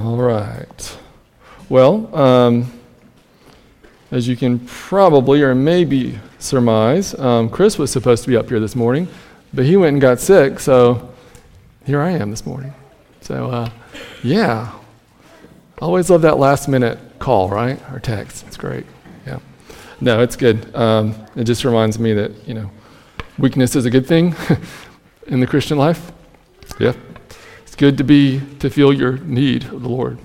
All right. Well, um, as you can probably or maybe surmise, um, Chris was supposed to be up here this morning, but he went and got sick, so here I am this morning. So, uh, yeah. Always love that last minute call, right? Or text. It's great. Yeah. No, it's good. Um, it just reminds me that, you know, weakness is a good thing in the Christian life. Yeah. It's good to be, to feel your need of the Lord.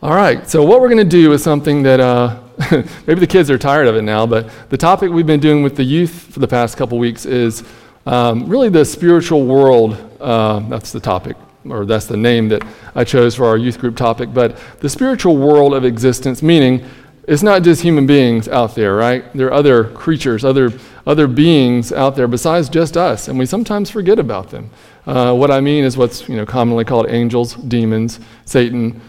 All right, so what we're going to do is something that uh, maybe the kids are tired of it now, but the topic we've been doing with the youth for the past couple weeks is um, really the spiritual world. Uh, that's the topic, or that's the name that I chose for our youth group topic. But the spiritual world of existence, meaning it's not just human beings out there, right? There are other creatures, other, other beings out there besides just us, and we sometimes forget about them. Uh, what I mean is what's you know, commonly called angels, demons, Satan,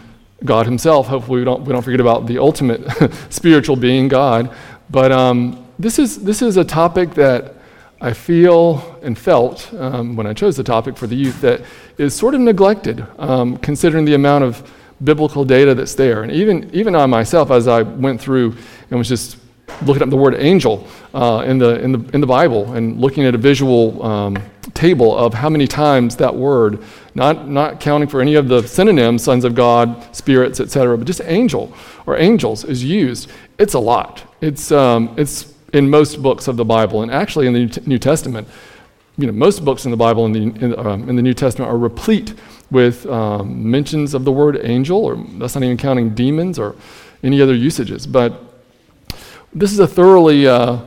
God Himself. Hopefully, we don't, we don't forget about the ultimate spiritual being, God. But um, this, is, this is a topic that I feel and felt um, when I chose the topic for the youth that is sort of neglected, um, considering the amount of biblical data that's there. And even, even I myself, as I went through and was just looking up the word angel uh, in, the, in, the, in the Bible and looking at a visual um, table of how many times that word, not, not counting for any of the synonyms, sons of God, spirits, etc., but just angel or angels is used, it's a lot. It's, um, it's in most books of the Bible, and actually in the New Testament. You know, most books in the Bible in the, in, um, in the New Testament are replete with um, mentions of the word angel, or that's not even counting demons or any other usages. But this is a thoroughly, uh,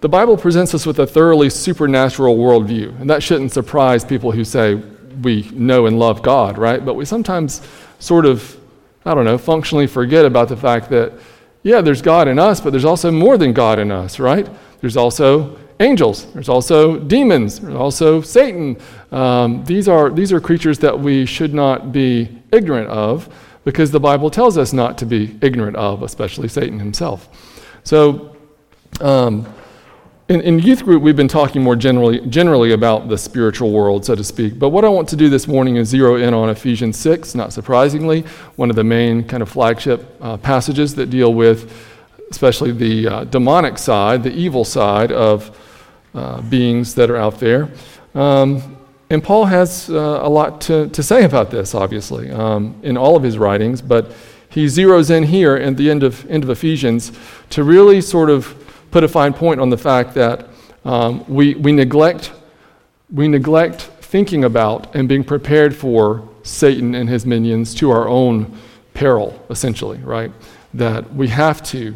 the Bible presents us with a thoroughly supernatural worldview. And that shouldn't surprise people who say we know and love God, right? But we sometimes sort of, I don't know, functionally forget about the fact that, yeah, there's God in us, but there's also more than God in us, right? There's also angels, there's also demons, there's also Satan. Um, these, are, these are creatures that we should not be ignorant of because the Bible tells us not to be ignorant of, especially Satan himself. So, um, in, in, youth group, we've been talking more generally, generally about the spiritual world, so to speak. But what I want to do this morning is zero in on Ephesians 6, not surprisingly, one of the main kind of flagship uh, passages that deal with, especially the uh, demonic side, the evil side of uh, beings that are out there. Um, and Paul has uh, a lot to, to say about this, obviously, um, in all of his writings, but he zeroes in here at the end of, end of Ephesians to really sort of put a fine point on the fact that um, we, we, neglect, we neglect thinking about and being prepared for Satan and his minions to our own peril, essentially, right? That we have to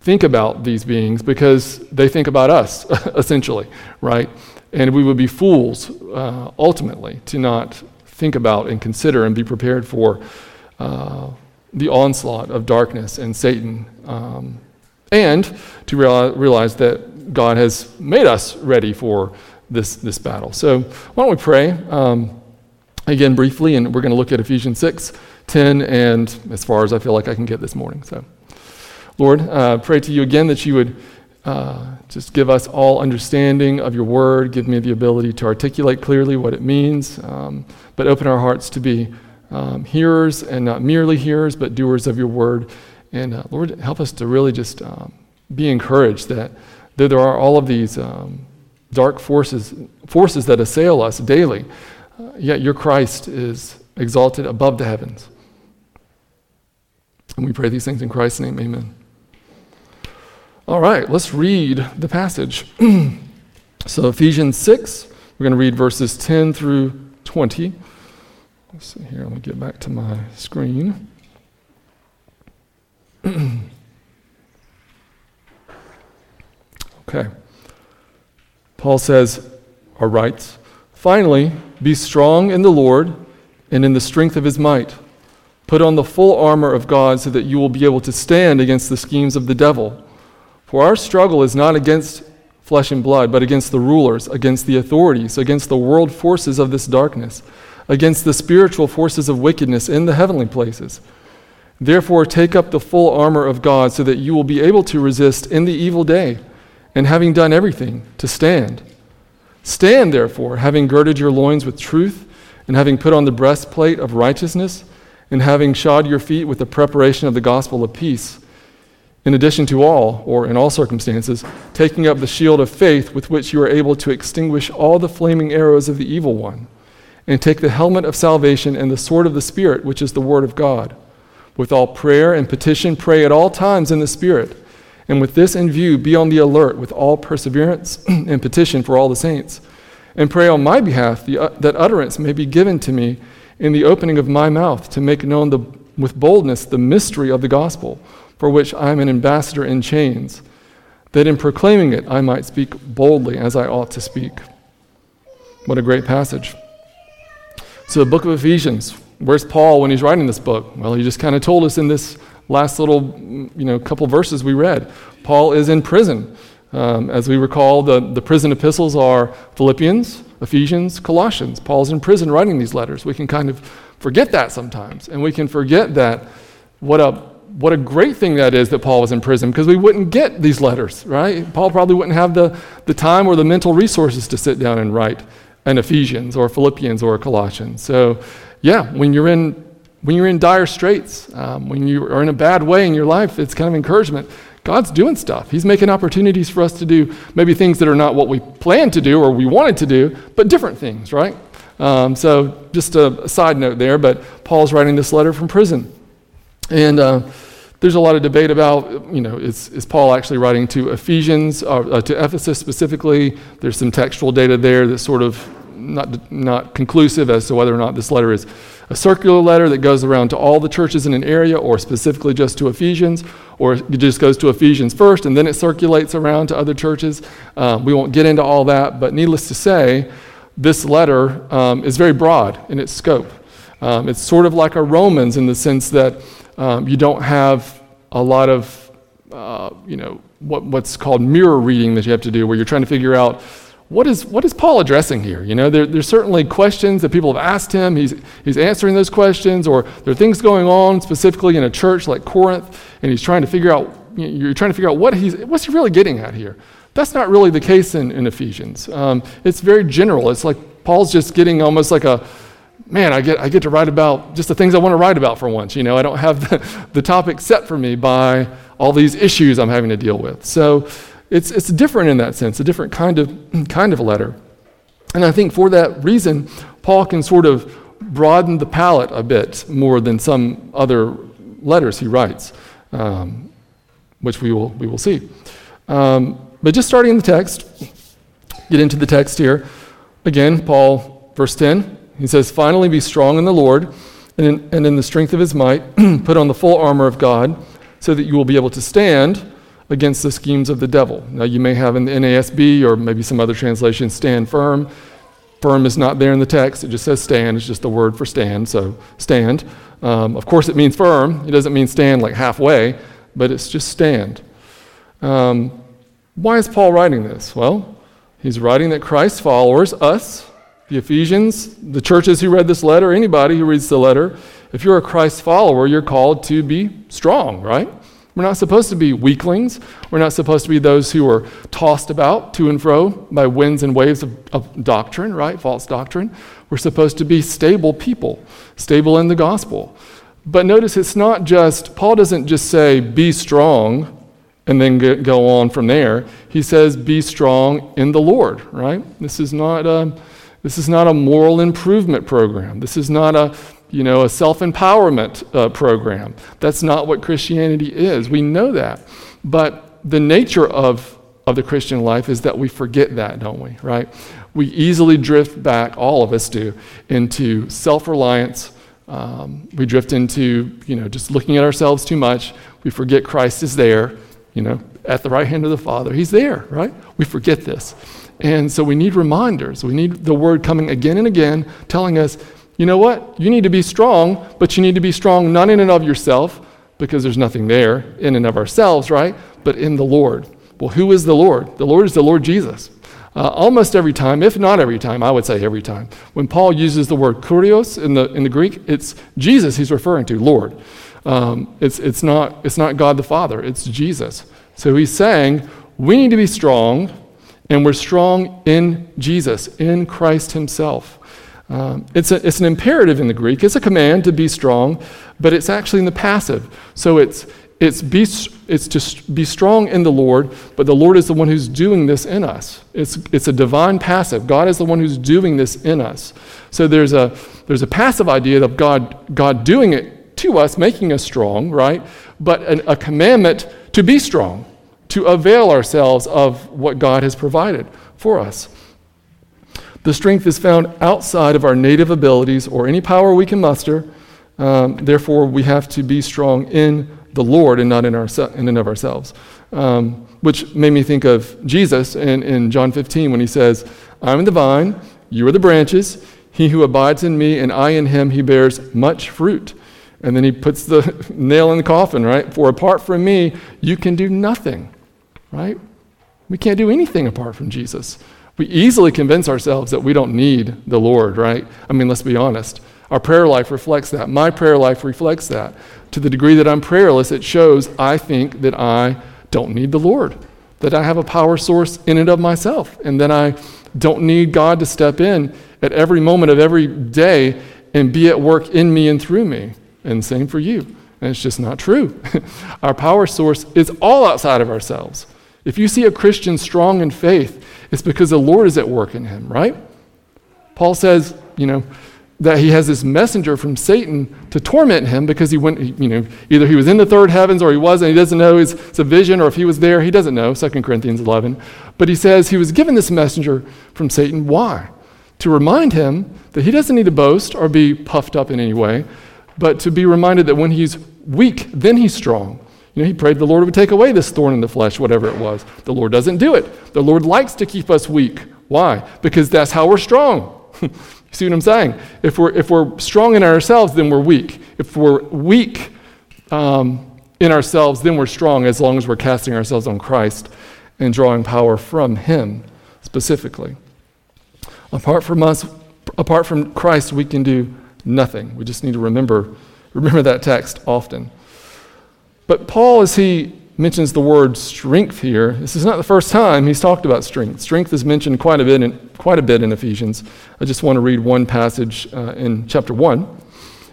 think about these beings because they think about us, essentially, right? And we would be fools, uh, ultimately, to not think about and consider and be prepared for uh, the onslaught of darkness and Satan, um, and to realize, realize that God has made us ready for this, this battle. So, why don't we pray um, again briefly, and we're going to look at Ephesians 6, 10, and as far as I feel like I can get this morning. So, Lord, uh, pray to you again that you would uh, just give us all understanding of your word, give me the ability to articulate clearly what it means, um, but open our hearts to be um, hearers and not merely hearers, but doers of your word. And uh, Lord, help us to really just um, be encouraged that though there are all of these um, dark forces, forces that assail us daily, uh, yet your Christ is exalted above the heavens. And we pray these things in Christ's name. Amen. All right, let's read the passage. so, Ephesians 6, we're going to read verses 10 through 20. Let's see here, let me get back to my screen. okay. Paul says, or writes, Finally, be strong in the Lord and in the strength of his might. Put on the full armor of God so that you will be able to stand against the schemes of the devil. For our struggle is not against flesh and blood, but against the rulers, against the authorities, against the world forces of this darkness against the spiritual forces of wickedness in the heavenly places. Therefore, take up the full armor of God so that you will be able to resist in the evil day, and having done everything, to stand. Stand, therefore, having girded your loins with truth, and having put on the breastplate of righteousness, and having shod your feet with the preparation of the gospel of peace. In addition to all, or in all circumstances, taking up the shield of faith with which you are able to extinguish all the flaming arrows of the evil one, and take the helmet of salvation and the sword of the Spirit, which is the word of God. With all prayer and petition, pray at all times in the Spirit. And with this in view, be on the alert with all perseverance and petition for all the saints. And pray on my behalf the, uh, that utterance may be given to me in the opening of my mouth to make known the, with boldness the mystery of the gospel, for which I am an ambassador in chains, that in proclaiming it I might speak boldly as I ought to speak. What a great passage. So, the book of Ephesians, where's Paul when he's writing this book? Well, he just kind of told us in this last little, you know, couple verses we read. Paul is in prison. Um, as we recall, the, the prison epistles are Philippians, Ephesians, Colossians. Paul's in prison writing these letters. We can kind of forget that sometimes. And we can forget that what a, what a great thing that is that Paul was in prison because we wouldn't get these letters, right? Paul probably wouldn't have the, the time or the mental resources to sit down and write an Ephesians or Philippians or Colossians. So, yeah, when you're in when you're in dire straits, um, when you are in a bad way in your life, it's kind of encouragement. God's doing stuff. He's making opportunities for us to do maybe things that are not what we planned to do or we wanted to do, but different things, right? Um, so, just a, a, side note there, but Paul's writing this letter from prison. And uh, there's a lot of debate about, you know, is, is Paul actually writing to Ephesians, uh, uh, to Ephesus specifically? There's some textual data there that sort of not, not conclusive as to whether or not this letter is a circular letter that goes around to all the churches in an area or specifically just to Ephesians, or it just goes to Ephesians first and then it circulates around to other churches. Uh, we won't get into all that, but needless to say, this letter um, is very broad in its scope. Um, it's sort of like a Romans in the sense that um, you don't have a lot of, uh, you know, what, what's called mirror reading that you have to do, where you're trying to figure out what is, what is Paul addressing here? You know, there, there's certainly questions that people have asked him. He's, he's answering those questions, or there are things going on specifically in a church like Corinth, and he's trying to figure out, you're trying to figure out what he's, what's he really getting at here. That's not really the case in, in Ephesians. Um, it's very general. It's like Paul's just getting almost like a, man, I get, I get to write about just the things I want to write about for once. You know, I don't have the, the topic set for me by all these issues I'm having to deal with. So it's, it's different in that sense, a different kind of, kind of a letter. And I think for that reason, Paul can sort of broaden the palette a bit more than some other letters he writes, um, which we will, we will see. Um, but just starting in the text, get into the text here. Again, Paul, verse 10, he says, Finally be strong in the Lord and in, and in the strength of his might, put on the full armor of God, so that you will be able to stand against the schemes of the devil. Now, you may have in the NASB or maybe some other translation, stand firm. Firm is not there in the text, it just says stand. It's just the word for stand, so stand. Um, of course, it means firm. It doesn't mean stand like halfway, but it's just stand. Um, why is Paul writing this? Well, he's writing that Christ's followers, us, the Ephesians, the churches who read this letter, anybody who reads the letter, if you're a Christ follower, you're called to be strong, right? We're not supposed to be weaklings. We're not supposed to be those who are tossed about to and fro by winds and waves of, of doctrine, right? False doctrine. We're supposed to be stable people, stable in the gospel. But notice it's not just, Paul doesn't just say, be strong and then go on from there. He says, be strong in the Lord, right? This is not a, this is not a moral improvement program. This is not a you know, a self empowerment uh, program. That's not what Christianity is. We know that. But the nature of, of the Christian life is that we forget that, don't we? Right? We easily drift back, all of us do, into self reliance. Um, we drift into, you know, just looking at ourselves too much. We forget Christ is there, you know, at the right hand of the Father. He's there, right? We forget this. And so we need reminders. We need the word coming again and again telling us, you know what? You need to be strong, but you need to be strong not in and of yourself, because there's nothing there in and of ourselves, right? But in the Lord. Well, who is the Lord? The Lord is the Lord Jesus. Uh, almost every time, if not every time, I would say every time, when Paul uses the word kurios in the, in the Greek, it's Jesus he's referring to, Lord. Um, it's, it's, not, it's not God the Father, it's Jesus. So he's saying, we need to be strong, and we're strong in Jesus, in Christ himself. Um, it's, a, it's an imperative in the Greek. It's a command to be strong, but it's actually in the passive. So it's, it's, be, it's to be strong in the Lord, but the Lord is the one who's doing this in us. It's, it's a divine passive. God is the one who's doing this in us. So there's a, there's a passive idea of God, God doing it to us, making us strong, right? But an, a commandment to be strong, to avail ourselves of what God has provided for us. The strength is found outside of our native abilities or any power we can muster. Um, therefore, we have to be strong in the Lord and not in, our, in and of ourselves. Um, which made me think of Jesus in, in John 15 when he says, I'm the vine, you are the branches. He who abides in me and I in him, he bears much fruit. And then he puts the nail in the coffin, right? For apart from me, you can do nothing, right? We can't do anything apart from Jesus. We easily convince ourselves that we don't need the Lord, right? I mean, let's be honest. Our prayer life reflects that. My prayer life reflects that. To the degree that I'm prayerless, it shows I think that I don't need the Lord, that I have a power source in and of myself, and that I don't need God to step in at every moment of every day and be at work in me and through me. And same for you. And it's just not true. Our power source is all outside of ourselves. If you see a Christian strong in faith, it's because the Lord is at work in him, right? Paul says, you know, that he has this messenger from Satan to torment him because he went, you know, either he was in the third heavens or he wasn't. He doesn't know it's a vision or if he was there. He doesn't know, 2 Corinthians 11. But he says he was given this messenger from Satan. Why? To remind him that he doesn't need to boast or be puffed up in any way, but to be reminded that when he's weak, then he's strong. Know, he prayed the Lord would take away this thorn in the flesh, whatever it was. The Lord doesn't do it. The Lord likes to keep us weak. Why? Because that's how we're strong. see what I'm saying? If we're, if we're strong in ourselves, then we're weak. If we're weak um, in ourselves, then we're strong as long as we're casting ourselves on Christ and drawing power from Him specifically. Apart from us, apart from Christ, we can do nothing. We just need to remember, remember that text often. But Paul, as he mentions the word strength here, this is not the first time he's talked about strength. Strength is mentioned quite a bit in, quite a bit in Ephesians. I just want to read one passage uh, in chapter 1.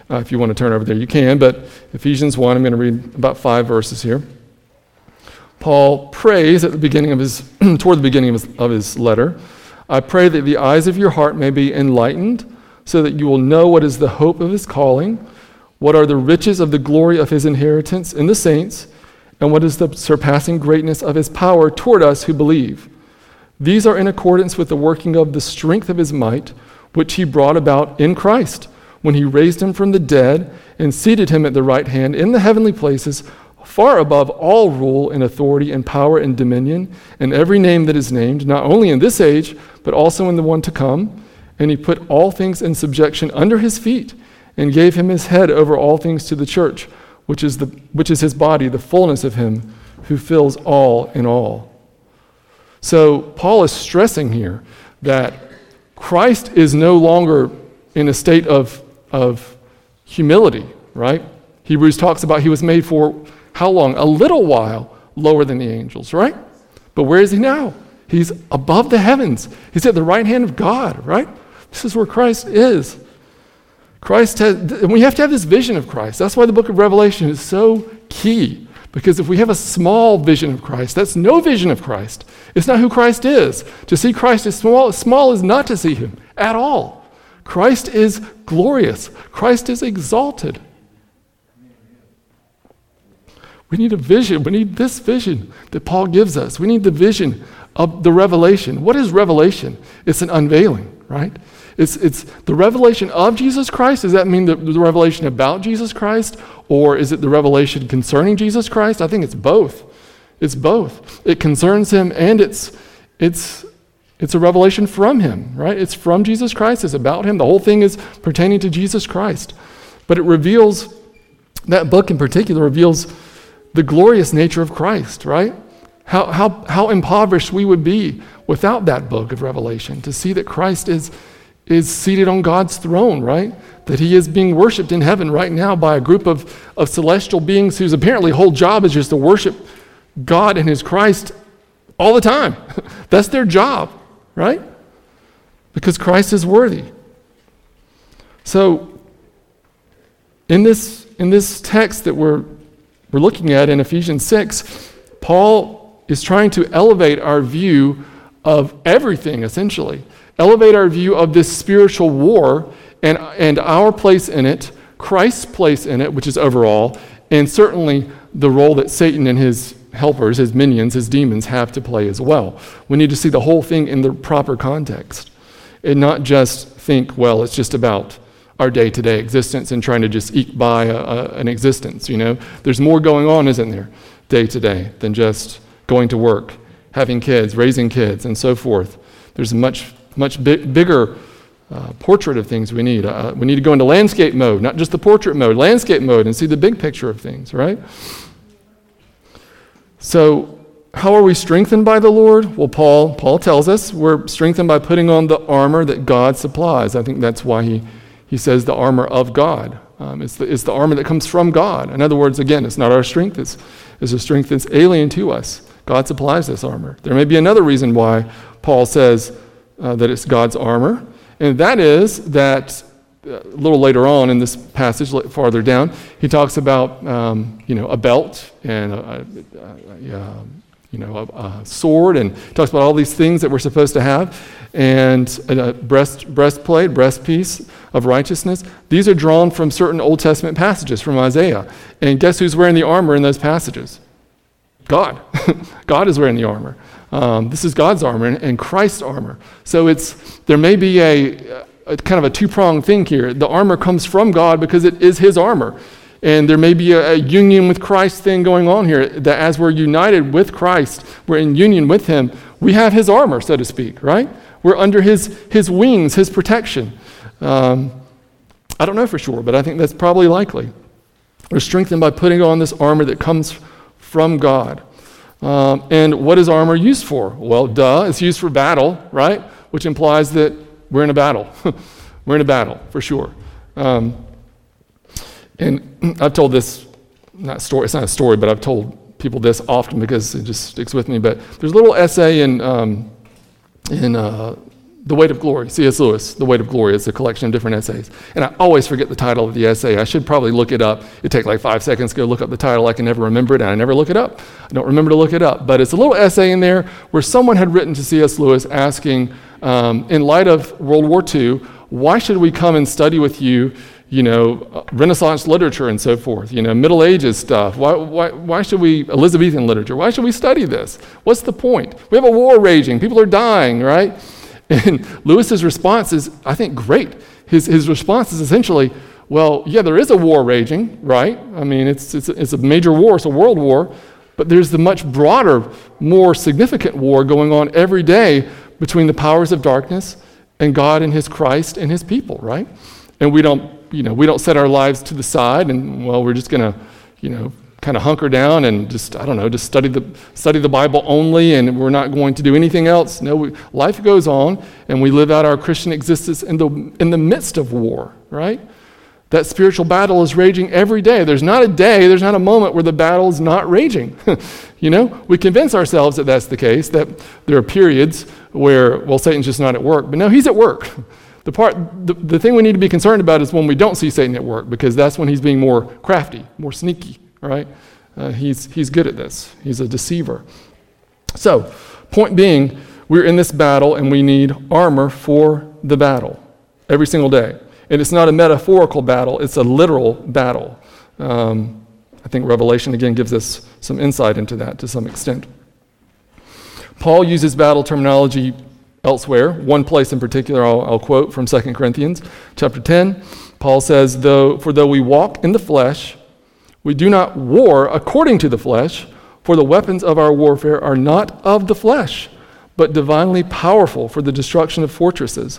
Uh, if you want to turn over there, you can. But Ephesians 1, I'm going to read about five verses here. Paul prays at the beginning of his, toward the beginning of his, of his letter, I pray that the eyes of your heart may be enlightened so that you will know what is the hope of his calling, what are the riches of the glory of his inheritance in the saints, and what is the surpassing greatness of his power toward us who believe. These are in accordance with the working of the strength of his might, which he brought about in Christ, when he raised him from the dead and seated him at the right hand in the heavenly places, far above all rule and authority and power and dominion, and every name that is named, not only in this age, but also in the one to come and he put all things in subjection under his feet and gave him his head over all things to the church, which is, the, which is his body, the fullness of him who fills all in all. So, Paul is stressing here that Christ is no longer in a state of, of humility, right? Hebrews talks about he was made for how long? A little while lower than the angels, right? But where is he now? He's above the heavens. He's at the right hand of God, right? This is where Christ is. Christ has, and we have to have this vision of Christ. That's why the book of Revelation is so key. Because if we have a small vision of Christ, that's no vision of Christ. It's not who Christ is. To see Christ as small, small is not to see him at all. Christ is glorious. Christ is exalted. We need a vision. We need this vision that Paul gives us. We need the vision of the revelation. What is revelation? It's an unveiling, right? It's, it's the revelation of Jesus Christ. Does that mean the, the revelation about Jesus Christ? Or is it the revelation concerning Jesus Christ? I think it's both. It's both. It concerns him and it's, it's, it's a revelation from him, right? It's from Jesus Christ. It's about him. The whole thing is pertaining to Jesus Christ. But it reveals, that book in particular reveals the glorious nature of Christ, right? How, how, how impoverished we would be without that book of Revelation to see that Christ is is seated on God's throne, right? That he is being worshiped in heaven right now by a group of, of celestial beings whose apparently whole job is just to worship God and his Christ all the time. That's their job, right? Because Christ is worthy. So, in this, in this text that we're, we're looking at in Ephesians 6, Paul is trying to elevate our view of everything, essentially. Elevate our view of this spiritual war and, and our place in it, Christ's place in it, which is overall, and certainly the role that Satan and his helpers, his minions, his demons have to play as well. We need to see the whole thing in the proper context and not just think, well, it's just about our day to day existence and trying to just eke by a, a, an existence. You know, there's more going on, isn't there, day to day, than just going to work, having kids, raising kids, and so forth. There's much, much bi- bigger uh, portrait of things we need. Uh, we need to go into landscape mode, not just the portrait mode, landscape mode, and see the big picture of things, right? So, how are we strengthened by the Lord? Well, Paul, Paul tells us we're strengthened by putting on the armor that God supplies. I think that's why he, he says the armor of God. Um, it's, the, it's the armor that comes from God. In other words, again, it's not our strength, it's, it's a strength that's alien to us. God supplies this armor. There may be another reason why Paul says uh, that it's God's armor, and that is that uh, a little later on in this passage, farther down, he talks about um, you know a belt and a, a, a, you know, a, sword, and talks about all these things that we're supposed to have, and a, breast, breastplate, breastpiece of righteousness. These are drawn from certain Old Testament passages from Isaiah. And guess who's wearing the armor in those passages? God. God is wearing the armor. Um, this is God's armor and, and, Christ's armor. So it's there may be a, a kind of a two pronged thing here. The armor comes from God because it is His armor. And there may be a, a, union with Christ thing going on here, that as we're united with Christ, we're in union with Him, we have His armor, so to speak, right? We're under His, his wings, His protection. Um, I don't know for sure, but I think that's probably likely. We're strengthened by putting on this armor that comes from God. Um, and what is armor used for? Well, duh, it's used for battle, right? Which implies that we're in a battle. we're in a battle, for sure. Um, and I've told this, not story, it's not a story, but I've told people this often because it just sticks with me. But there's a little essay in, um, in uh, The Weight of Glory, C.S. Lewis, The Weight of Glory. It's a collection of different essays. And I always forget the title of the essay. I should probably look it up. It takes like five seconds to go look up the title. I can never remember it, and I never look it up. I don't remember to look it up. But it's a little essay in there where someone had written to C.S. Lewis asking, um, in light of World War II, why should we come and study with you? you know, Renaissance literature and so forth, you know, Middle Ages stuff. Why, why, why should we, Elizabethan literature, why should we study this? What's the point? We have a war raging, people are dying, right? And Lewis's response is, I think, great. His, his response is essentially, well, yeah, there is a war raging, right? I mean, it's, it's, it's a major war, it's a world war, but there's the much broader, more significant war going on every day between the powers of darkness and God and His Christ and His people, right? And we don't you know, we don't set our lives to the side and, well, we're just going to, you know, kind of hunker down and just, I don't know, just study the, study the Bible only and we're not going to do anything else. No, we, life goes on and we live out our Christian existence in the, in the midst of war, right? That spiritual battle is raging every day. There's not a day, there's not a moment where the battle is not raging. you know, we convince ourselves that that's the case, that there are periods where, well, Satan's just not at work. But no, he's at work. The, part, the, the thing we need to be concerned about is when we don't see Satan at work, because that's when he's being more crafty, more sneaky, right? Uh, he's, he's good at this, he's a deceiver. So, point being, we're in this battle and we need armor for the battle every single day. And it's not a metaphorical battle, it's a literal battle. Um, I think Revelation again gives us some insight into that to some extent. Paul uses battle terminology elsewhere. One place in particular I'll, I'll quote from 2 Corinthians chapter 10. Paul says, though, For though we walk in the flesh, we do not war according to the flesh, for the weapons of our warfare are not of the flesh, but divinely powerful for the destruction of fortresses.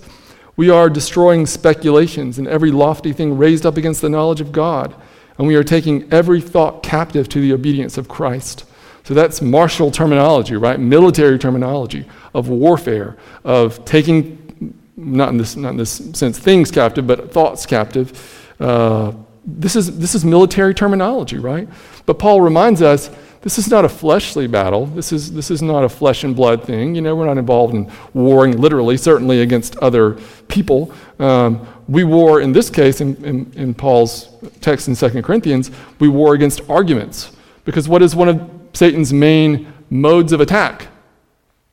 We are destroying speculations and every lofty thing raised up against the knowledge of God, and we are taking every thought captive to the obedience of Christ. So that's martial terminology, right? Military terminology of warfare, of taking, not in this, not in this sense, things captive, but thoughts captive. Uh, this, is, this is military terminology, right? But Paul reminds us this is not a fleshly battle. This is, this is not a flesh and blood thing. You know, we're not involved in warring literally, certainly against other people. Um, we war, in this case, in, in, in Paul's text in 2 Corinthians, we war against arguments. Because what is one of Satan's main modes of attack?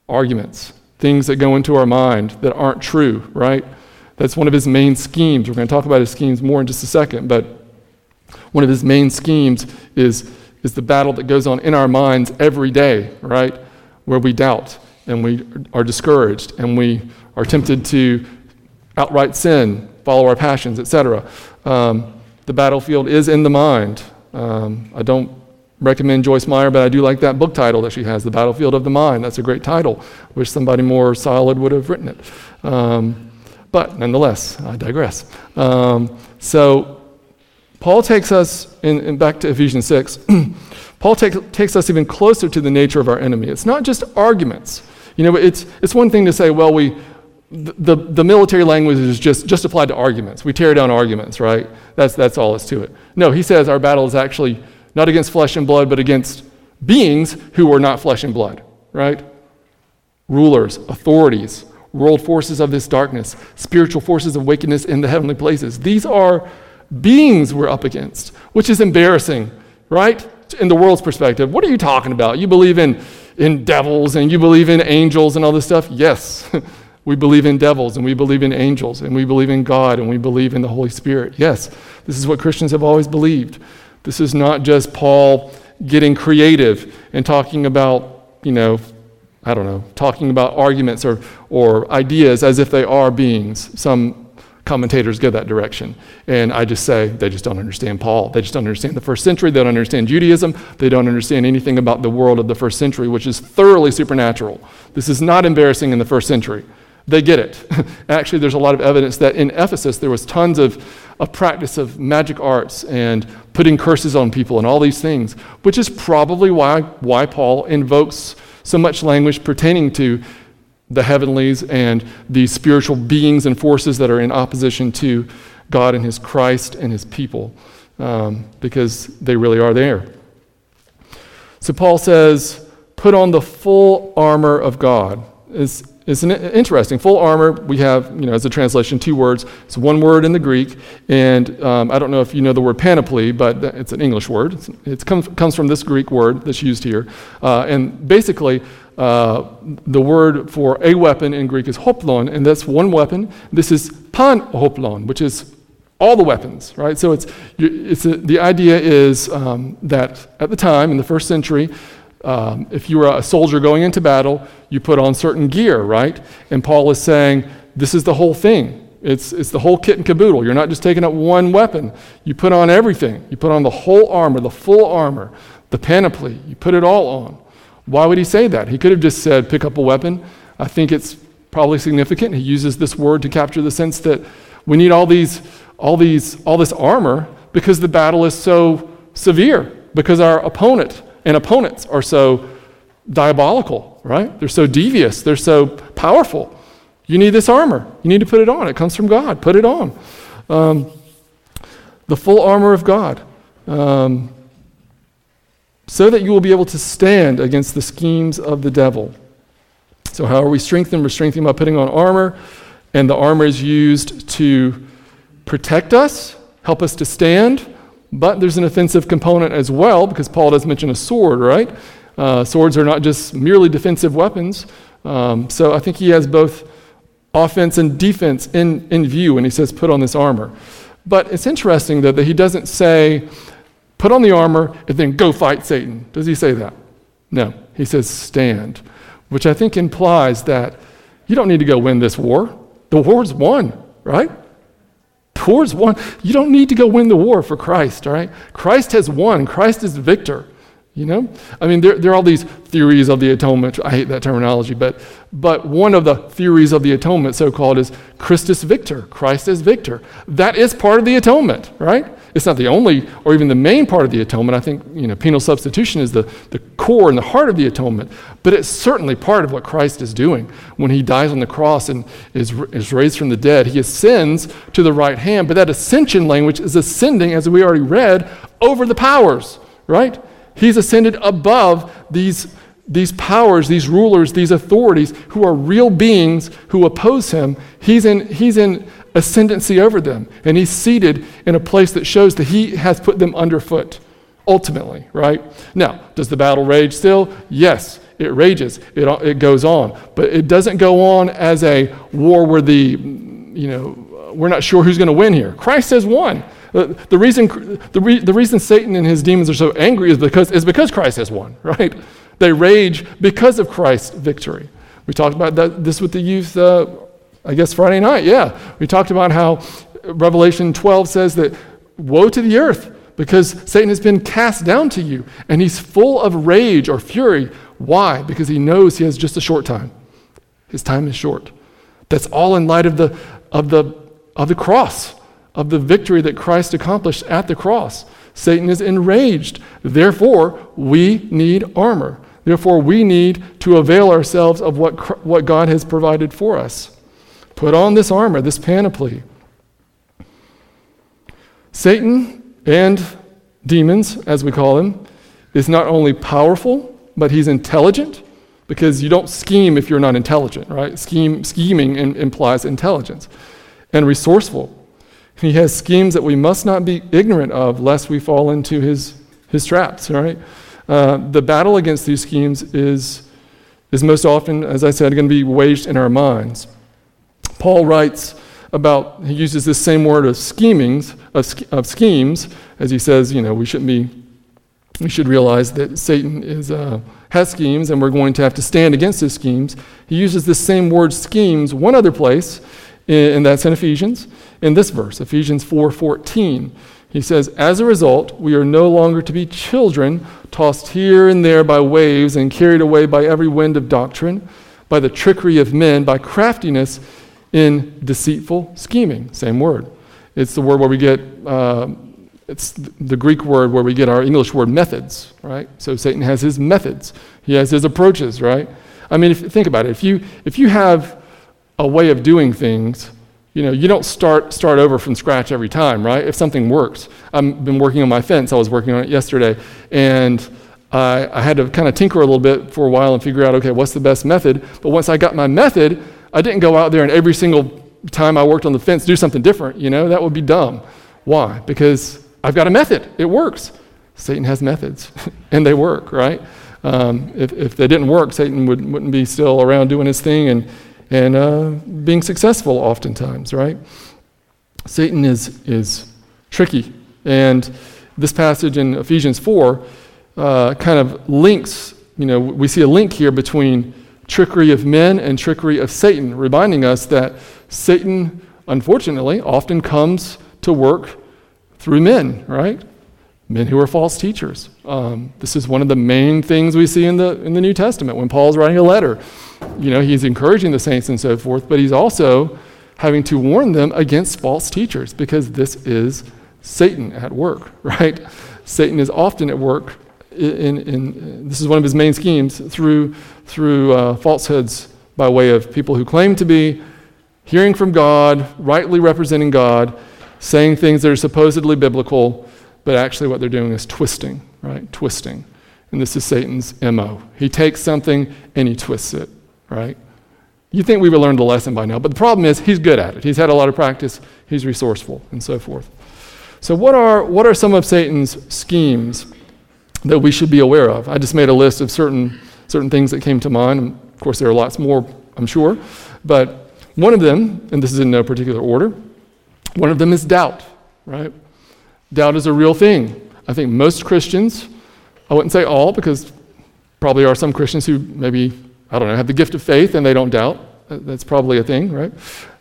Arguments. Things that go into our mind that aren't true, right? That's one of his main schemes. We're going to talk about his schemes more in just a second, but one of his main schemes is, is the battle that goes on in our minds every day, right? Where we doubt and we are discouraged and we are tempted to outright sin, follow our passions, etc. Um, the battlefield is in the mind. Um, I don't recommend Joyce Meyer, but I do like that book title that she has, The Battlefield of the Mind. That's a great title. Wish somebody more solid would have written it. Um, but nonetheless, I digress. Um, so Paul takes us, in, in back to Ephesians 6, Paul take, takes us even closer to the nature of our enemy. It's not just arguments. You know, it's, it's one thing to say, well, we, the, the military language is just, just applied to arguments. We tear down arguments, right? That's, that's all it's to it. No, he says our battle is actually not against flesh and blood, but against beings who are not flesh and blood, right? Rulers, authorities, world forces of this darkness, spiritual forces of wickedness in the heavenly places. These are beings we're up against, which is embarrassing, right? In the world's perspective. What are you talking about? You believe in, in devils and you believe in angels and all this stuff? Yes. we believe in devils and we believe in angels and we believe in God and we believe in the Holy Spirit. Yes, this is what Christians have always believed. This is not just Paul getting creative and talking about, you know, I don't know, talking about arguments or, or ideas as if they are beings. Some commentators go that direction. And I just say they just don't understand Paul. They just don't understand the first century. They don't understand Judaism. They don't understand anything about the world of the first century, which is thoroughly supernatural. This is not embarrassing in the first century. They get it. Actually, there's a lot of evidence that in Ephesus there was tons of, of practice of magic arts and putting curses on people and all these things, which is probably why, why Paul invokes so much language pertaining to the heavenlies and the spiritual beings and forces that are in opposition to God and His Christ and His people, um, because they really are there. So Paul says, put on the full armor of God. It's, it's an interesting. Full armor, we have, you know, as a translation, two words. It's one word in the Greek, and um, I don't know if you know the word panoply, but it's an English word. It comes, comes from this Greek word that's used here. Uh, and basically, uh, the word for a weapon in Greek is hoplon, and that's one weapon. This is pan hoplon, which is all the weapons, right? So it's, it's a, the idea is um, that at the time, in the first century, um, if you were a soldier going into battle, you put on certain gear, right? And Paul is saying, this is the whole thing. It's, it's the whole kit and caboodle. You're not just taking up one weapon. You put on everything. You put on the whole armor, the full armor, the panoply. You put it all on. Why would he say that? He could have just said, pick up a weapon. I think it's probably significant. He uses this word to capture the sense that we need all these, all these, all this armor because the battle is so severe, because our opponent and opponents are so diabolical, right? They're so devious, they're so powerful. You need this armor. You need to put it on. It comes from God. Put it on. Um, the full armor of God. Um, so that you will be able to stand against the schemes of the devil. So, how are we strengthened? We're strengthened by putting on armor, and the armor is used to protect us, help us to stand, but there's an offensive component as well, because Paul does mention a sword, right? Uh, swords are not just merely defensive weapons. Um, so, I think he has both offense and defense in, in view when he says put on this armor. But it's interesting, though, that he doesn't say, put on the armor, and then go fight Satan. Does he say that? No. He says stand, which I think implies that you don't need to go win this war. The war's won, right? The war's won. You don't need to go win the war for Christ, all right? Christ has won. Christ is victor. You know? I mean, there, there are all these theories of the atonement. I hate that terminology, but, but one of the theories of the atonement, so called, is Christus Victor. Christ is victor. That is part of the atonement, right? It's not the only or even the main part of the atonement. I think you know, penal substitution is the, the core and the heart of the atonement, but it's certainly part of what Christ is doing. When he dies on the cross and is, is raised from the dead, he ascends to the right hand, but that ascension language is ascending, as we already read, over the powers, right? He's ascended above these, these powers, these rulers, these authorities who are real beings who oppose him. He's in, he's in ascendancy over them, and he's seated in a place that shows that he has put them underfoot, ultimately, right? Now, does the battle rage still? Yes, it rages, it, it goes on, but it doesn't go on as a war where the, you know, we're not sure who's going to win here. Christ has won. The, the, reason, the, re, the reason Satan and his demons are so angry is because, is because Christ has won, right? They rage because of Christ's victory. We talked about that, this with the youth, uh, I guess, Friday night. Yeah. We talked about how Revelation 12 says that woe to the earth because Satan has been cast down to you and he's full of rage or fury. Why? Because he knows he has just a short time. His time is short. That's all in light of the, of the, of the cross of the victory that Christ accomplished at the cross. Satan is enraged. Therefore, we need armor. Therefore, we need to avail ourselves of what, what God has provided for us. Put on this armor, this panoply. Satan and demons, as we call him, is not only powerful, but he's intelligent because you don't scheme if you're not intelligent, right? Scheme, scheming in, implies intelligence. And resourceful. He has schemes that we must not be ignorant of, lest we fall into his, his traps, right? Uh, the battle against these schemes is, is most often, as I said, going to be waged in our minds. Paul writes about, he uses this same word of schemings, of, of schemes, as he says, you know, we shouldn't be, we should realize that Satan is, uh, has schemes and we're going to have to stand against his schemes. He uses this same word schemes one other place, and that's in Ephesians in this verse, Ephesians 4:14. He says, "As a result, we are no longer to be children, tossed here and there by waves and carried away by every wind of doctrine, by the trickery of men, by craftiness in deceitful scheming." Same word. It's the word where we get uh, it's the Greek word where we get our English word methods, right? So Satan has his methods. He has his approaches, right? I mean, if, think about it. If you if you have a way of doing things you know, you don't start, start over from scratch every time, right? If something works. I've been working on my fence. I was working on it yesterday. And I, I had to kind of tinker a little bit for a while and figure out, okay, what's the best method? But once I got my method, I didn't go out there and every single time I worked on the fence do something different. You know, that would be dumb. Why? Because I've got a method. It works. Satan has methods, and they work, right? Um, if, if they didn't work, Satan would, wouldn't be still around doing his thing, and and uh, being successful oftentimes, right? Satan is, is tricky. And this passage in Ephesians 4 uh, kind of links, you know, we see a link here between trickery of men and trickery of Satan, reminding us that Satan, unfortunately, often comes to work through men, right? Men who are false teachers. Um, this is one of the main things we see in the, in the New Testament when Paul's writing a letter you know, he's encouraging the saints and so forth, but he's also having to warn them against false teachers because this is Satan at work, right? Satan is often at work in, in, in this is one of his main schemes through, through uh, falsehoods by way of people who claim to be hearing from God, rightly representing God, saying things that are supposedly biblical, but actually what they're doing is twisting, right? Twisting. And this is Satan's MO. He takes something and he twists it right? You think we would learned the lesson by now, but the problem is he's good at it. He's had a lot of practice, he's resourceful, and so forth. So, what are, what are some of Satan's schemes that we should be aware of? I just made a list of certain, certain things that came to mind. Of course, there are lots more, I'm sure. But one of them, and this is in no particular order, one of them is doubt, right? Doubt is a real thing. I think most Christians, I wouldn't say all, because probably are some Christians who maybe I don't know, have the gift of faith and they don't doubt. That's probably a thing, right?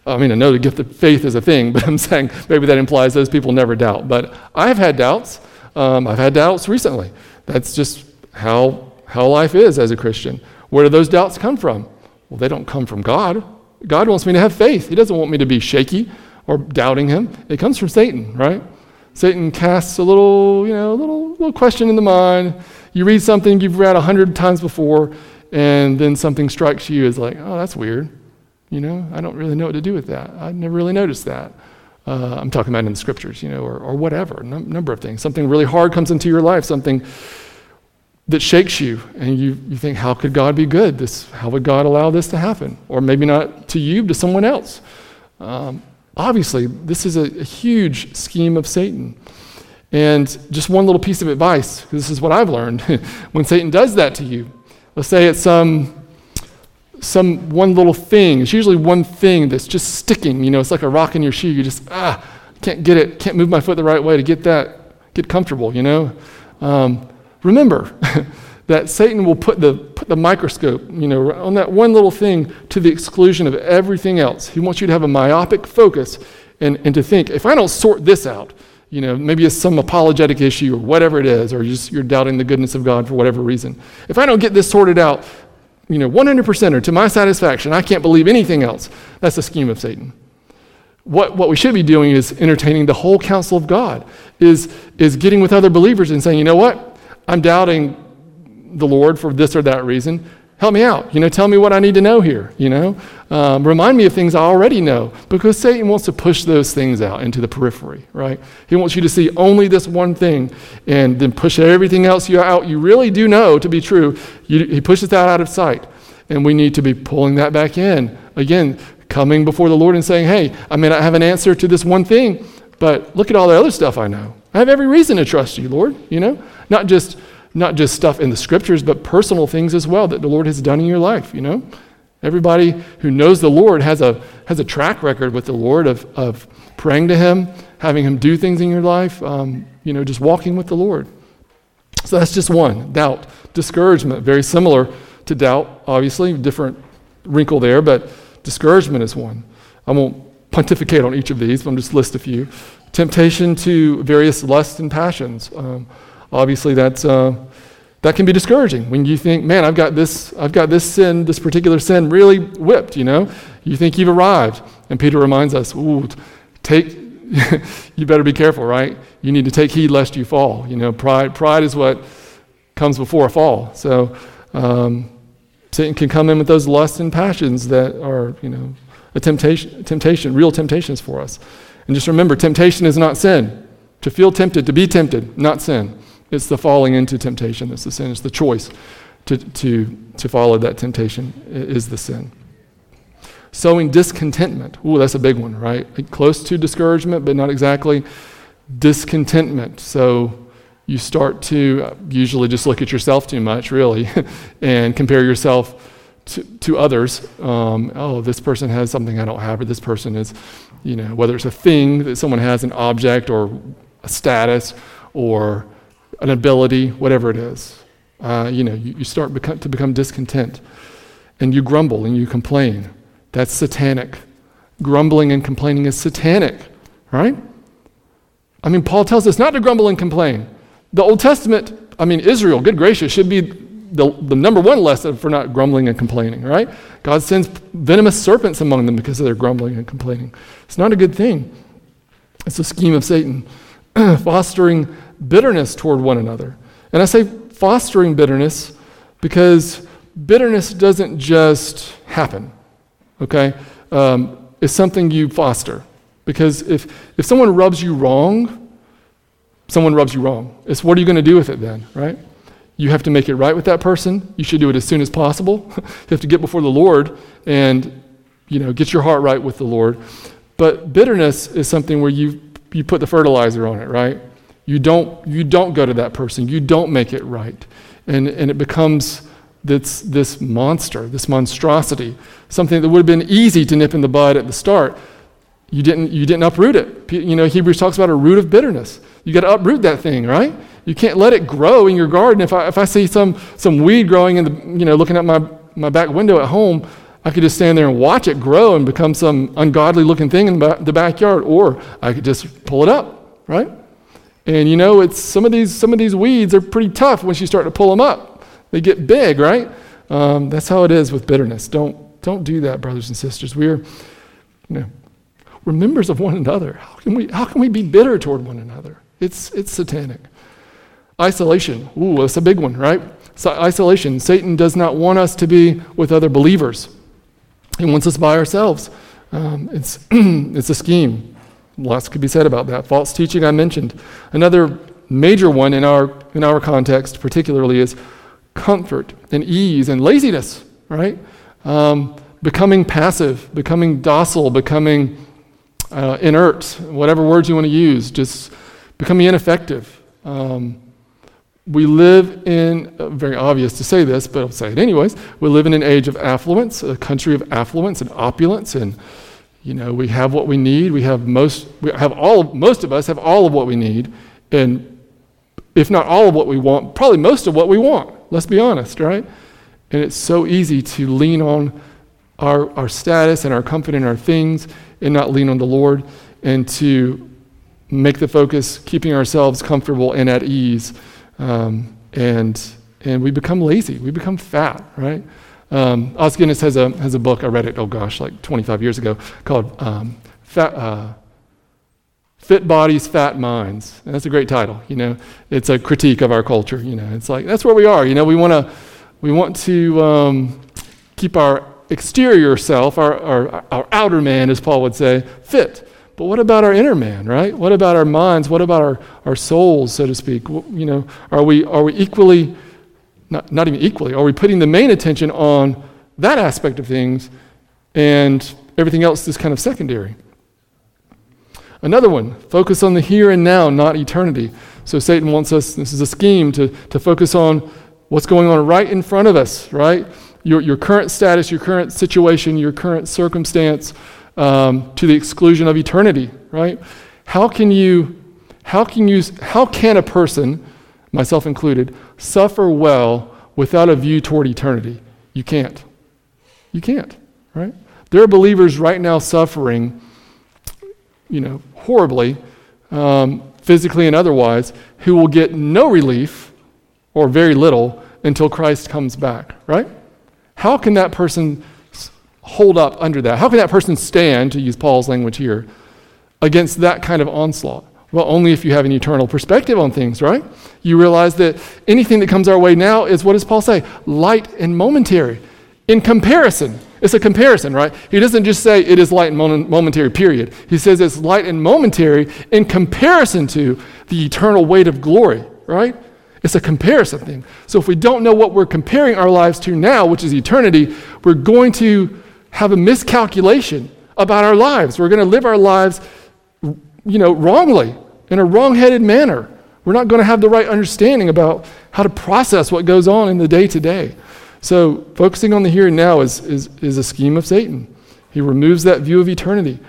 I mean, I know the gift of faith is a thing, but I'm saying maybe that implies those people never doubt. But I've had doubts. Um, I've had doubts recently. That's just how, how life is as a Christian. Where do those doubts come from? Well, they don't come from God. God wants me to have faith. He doesn't want me to be shaky or doubting Him. It comes from Satan, right? Satan casts a little, you know, a little, little question in the mind. You read something you've read a hundred times before, and then something strikes you as like, oh, that's weird. You know, I don't really know what to do with that. I never really noticed that. Uh, I'm talking about in the scriptures, you know, or, or whatever, num- number of things. Something really hard comes into your life, something that shakes you, and you, you think, how could God be good? This, how would God allow this to happen? Or maybe not to you, to someone else. Um, obviously, this is a, a, huge scheme of Satan. And just one little piece of advice, this is what I've learned. when Satan does that to you, let's say it's some, some one little thing, it's usually one thing that's just sticking, you know, it's like a rock in your shoe. You just, ah, can't get it, can't move my foot the right way to get that, get comfortable, you know? Um, remember that Satan will put the, put the microscope, you know, on that one little thing to the exclusion of everything else. He wants you to have a myopic focus and, and to think, if I don't sort this out, you know, maybe it's some apologetic issue or whatever it is, or just you're doubting the goodness of God for whatever reason. If I don't get this sorted out, you know, 100% or to my satisfaction, I can't believe anything else. That's the scheme of Satan. What, what we should be doing is entertaining the whole counsel of God, is, is getting with other believers and saying, you know what? I'm doubting the Lord for this or that reason. Help me out. You know, tell me what I need to know here. You know, um, remind me of things I already know because Satan wants to push those things out into the periphery, right? He wants you to see only this one thing and then push everything else you out you really do know to be true. You, he pushes that out of sight. And we need to be pulling that back in. Again, coming before the Lord and saying, hey, I may not have an answer to this one thing, but look at all the other stuff I know. I have every reason to trust you, Lord, you know? Not just not just stuff in the scriptures, but personal things as well that the Lord has done in your life, you know? Everybody who knows the Lord has a has a track record with the Lord of, of praying to Him, having Him do things in your life, um, you know, just walking with the Lord. So that's just one doubt. Discouragement, very similar to doubt, obviously, different wrinkle there, but discouragement is one. I won't pontificate on each of these, but I'll just list a few. Temptation to various lusts and passions. Um, obviously, that's, uh, that can be discouraging when you think, man, I've got this, I've got this sin, this particular sin really whipped, you know? You think you've arrived. And Peter reminds us, ooh, take, you better be careful, right? You need to take heed lest you fall. You know, pride, pride is what comes before a fall. So um, Satan can come in with those lusts and passions that are, you know, a temptation, temptation, real temptations for us. And just remember, temptation is not sin. To feel tempted, to be tempted, not sin. It's the falling into temptation that's the sin. It's the choice to, to, to follow that temptation is the sin. Sowing discontentment. Ooh, that's a big one, right? Close to discouragement, but not exactly. Discontentment. So you start to usually just look at yourself too much, really, and compare yourself to, to others. Um, oh, this person has something I don't have, or this person is, you know, whether it's a thing that someone has, an object, or a status, or an ability, whatever it is. Uh, you know, you, you start to become discontent, and you grumble and you complain. That's satanic. Grumbling and complaining is satanic, right? I mean, Paul tells us not to grumble and complain. The Old Testament, I mean, Israel, good gracious, should be the, the number one lesson for not grumbling and complaining, right? God sends venomous serpents among them because of their grumbling and complaining. It's not a good thing. It's a scheme of Satan, fostering bitterness toward one another. And I say fostering bitterness because bitterness doesn't just happen, okay? Um, it's something you foster. Because if, if someone rubs you wrong, someone rubs you wrong. It's what are you going to do with it then, right? You have to make it right with that person. You should do it as soon as possible. you have to get before the Lord and you know, get your heart right with the Lord. But bitterness is something where you you put the fertilizer on it, right? You don't you don't go to that person. You don't make it right. And and it becomes this this monster, this monstrosity, something that would have been easy to nip in the bud at the start. You didn't you didn't uproot it. You know, Hebrews talks about a root of bitterness. You got to uproot that thing, right? You can't let it grow in your garden. If I, if I see some, some weed growing in the, you know, looking at my, my back window at home, I could just stand there and watch it grow and become some ungodly looking thing in the backyard, or I could just pull it up, right? And you know, it's some of these some of these weeds are pretty tough once you start to pull them up. They get big, right? Um, that's how it is with bitterness. Don't don't do that, brothers and sisters. We're, you know, we're members of one another. How can we how can we be bitter toward one another? It's, it's satanic. Isolation. Ooh, that's a big one, right? So isolation. Satan does not want us to be with other believers. He wants us by ourselves. Um, it's, it's a scheme. Lots could be said about that. False teaching, I mentioned. Another major one in our, in our context, particularly, is comfort and ease and laziness, right? Um, becoming passive, becoming docile, becoming uh, inert, whatever words you want to use, just becoming ineffective. Um, we live in, uh, very obvious to say this, but I'll say it anyways. We live in an age of affluence, a country of affluence and opulence, and you know we have what we need. We have most, we have all, most of us have all of what we need, and if not all of what we want, probably most of what we want. Let's be honest, right? And it's so easy to lean on our, our status and our comfort in our things and not lean on the Lord and to make the focus keeping ourselves comfortable and at ease. Um, and, and we become lazy, we become fat, right? Um, Os Guinness has a, has a book, I read it, oh gosh, like 25 years ago, called um, fat, uh, Fit Bodies, Fat Minds. And that's a great title, you know. It's a critique of our culture, you know. It's like, that's where we are, you know. We, wanna, we want to um, keep our exterior self, our, our, our outer man, as Paul would say, fit. But what about our inner man, right? What about our minds? What about our, our souls, so to speak? You know, are we, are we equally, not, not even equally, are we putting the main attention on that aspect of things and everything else is kind of secondary? Another one, focus on the here and now, not eternity. So Satan wants us, this is a scheme, to, to focus on what's going on right in front of us, right? your, your current status, your current situation, your current circumstance um, to the exclusion of eternity, right? How can you, how can you, how can a person, myself included, suffer well without a view toward eternity? You can't. You can't, right? There are believers right now suffering, you know, horribly, um, physically and otherwise, who will get no relief or very little until Christ comes back, right? How can that person hold up under that? How can that person stand, to use Paul's language here, against that kind of onslaught? Well, only if you have an eternal perspective on things, right? You realize that anything that comes our way now is what does Paul say? Light and momentary. In comparison, it's a comparison, right? He doesn't just say it is light and momentary, period. He says it's light and momentary in comparison to the eternal weight of glory, right? It's a comparison thing. So if we don't know what we're comparing our lives to now, which is eternity, we're going to have a miscalculation about our lives. We're going to live our lives, you know, wrongly, in a wrong-headed manner. We're not going to have the right understanding about how to process what goes on in the day to day. So focusing on the here and now is, is, is a scheme of Satan. He removes that view of eternity,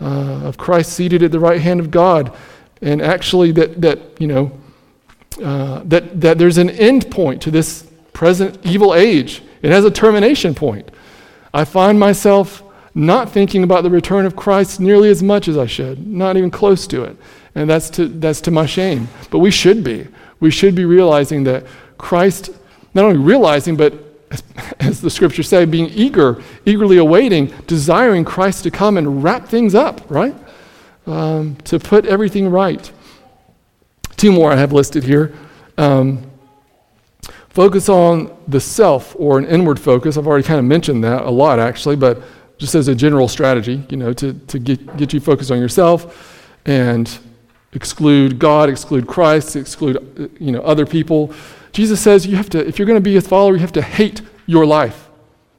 uh, of Christ seated at the right hand of God, and actually that, that you know, uh, that, that there's an end point to this present evil age. It has a termination point. I find myself not thinking about the return of Christ nearly as much as I should, not even close to it. And that's to, that's to my shame. But we should be. We should be realizing that Christ, not only realizing, but as, as the scriptures say, being eager, eagerly awaiting, desiring Christ to come and wrap things up, right? Um, to put everything right. Two more I have listed here. Um, focus on the self or an inward focus. I've already kind of mentioned that a lot, actually, but just as a general strategy, you know, to, to get, get you focused on yourself and exclude God, exclude Christ, exclude, uh, you know, other people. Jesus says you have to, if you're going to be his follower, you have to hate your life.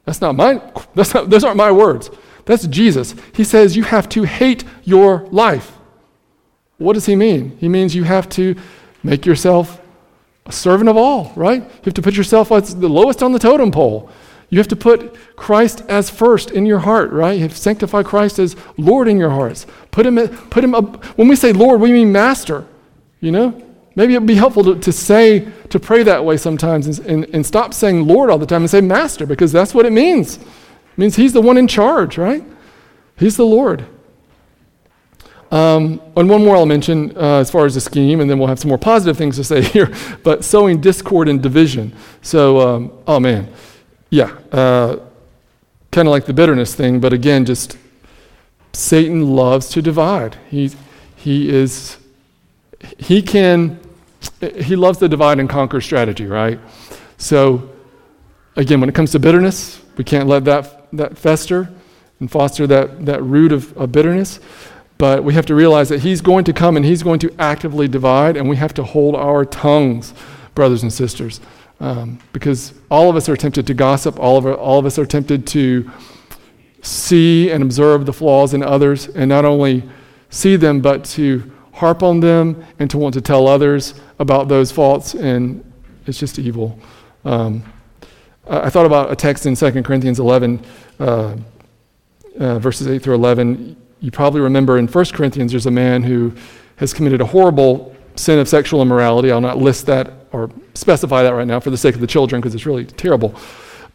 That's not my, that's not, those aren't my words. That's Jesus. He says you have to hate your life. What does he mean? He means you have to make yourself a servant of all, right? You have to put yourself as the lowest on the totem pole. You have to put Christ as first in your heart, right? You have sanctify Christ as Lord in your hearts. Put him, put him up. When we say Lord, we mean master, you know? Maybe it would be helpful to, to say, to pray that way sometimes and, and, and stop saying Lord all the time and say master because that's what it means. It means he's the one in charge, right? He's the Lord. Um, and one more I'll mention uh, as far as the scheme, and then we'll have some more positive things to say here. But sowing discord and division. So, um, oh man, yeah, uh, kind of like the bitterness thing, but again, just Satan loves to divide. He, he is, he can, he loves the divide and conquer strategy, right? So, again, when it comes to bitterness, we can't let that, that fester and foster that, that root of, of bitterness. But we have to realize that He's going to come and He's going to actively divide, and we have to hold our tongues, brothers and sisters. Um, because all of us are tempted to gossip, all of, all of us are tempted to see and observe the flaws in others, and not only see them, but to harp on them and to want to tell others about those faults, and it's just evil. Um, I thought about a text in 2 Corinthians 11, uh, uh, verses 8 through 11. You probably remember in 1 Corinthians, there's a man who has committed a horrible sin of sexual immorality. I'll not list that or specify that right now for the sake of the children because it's really terrible.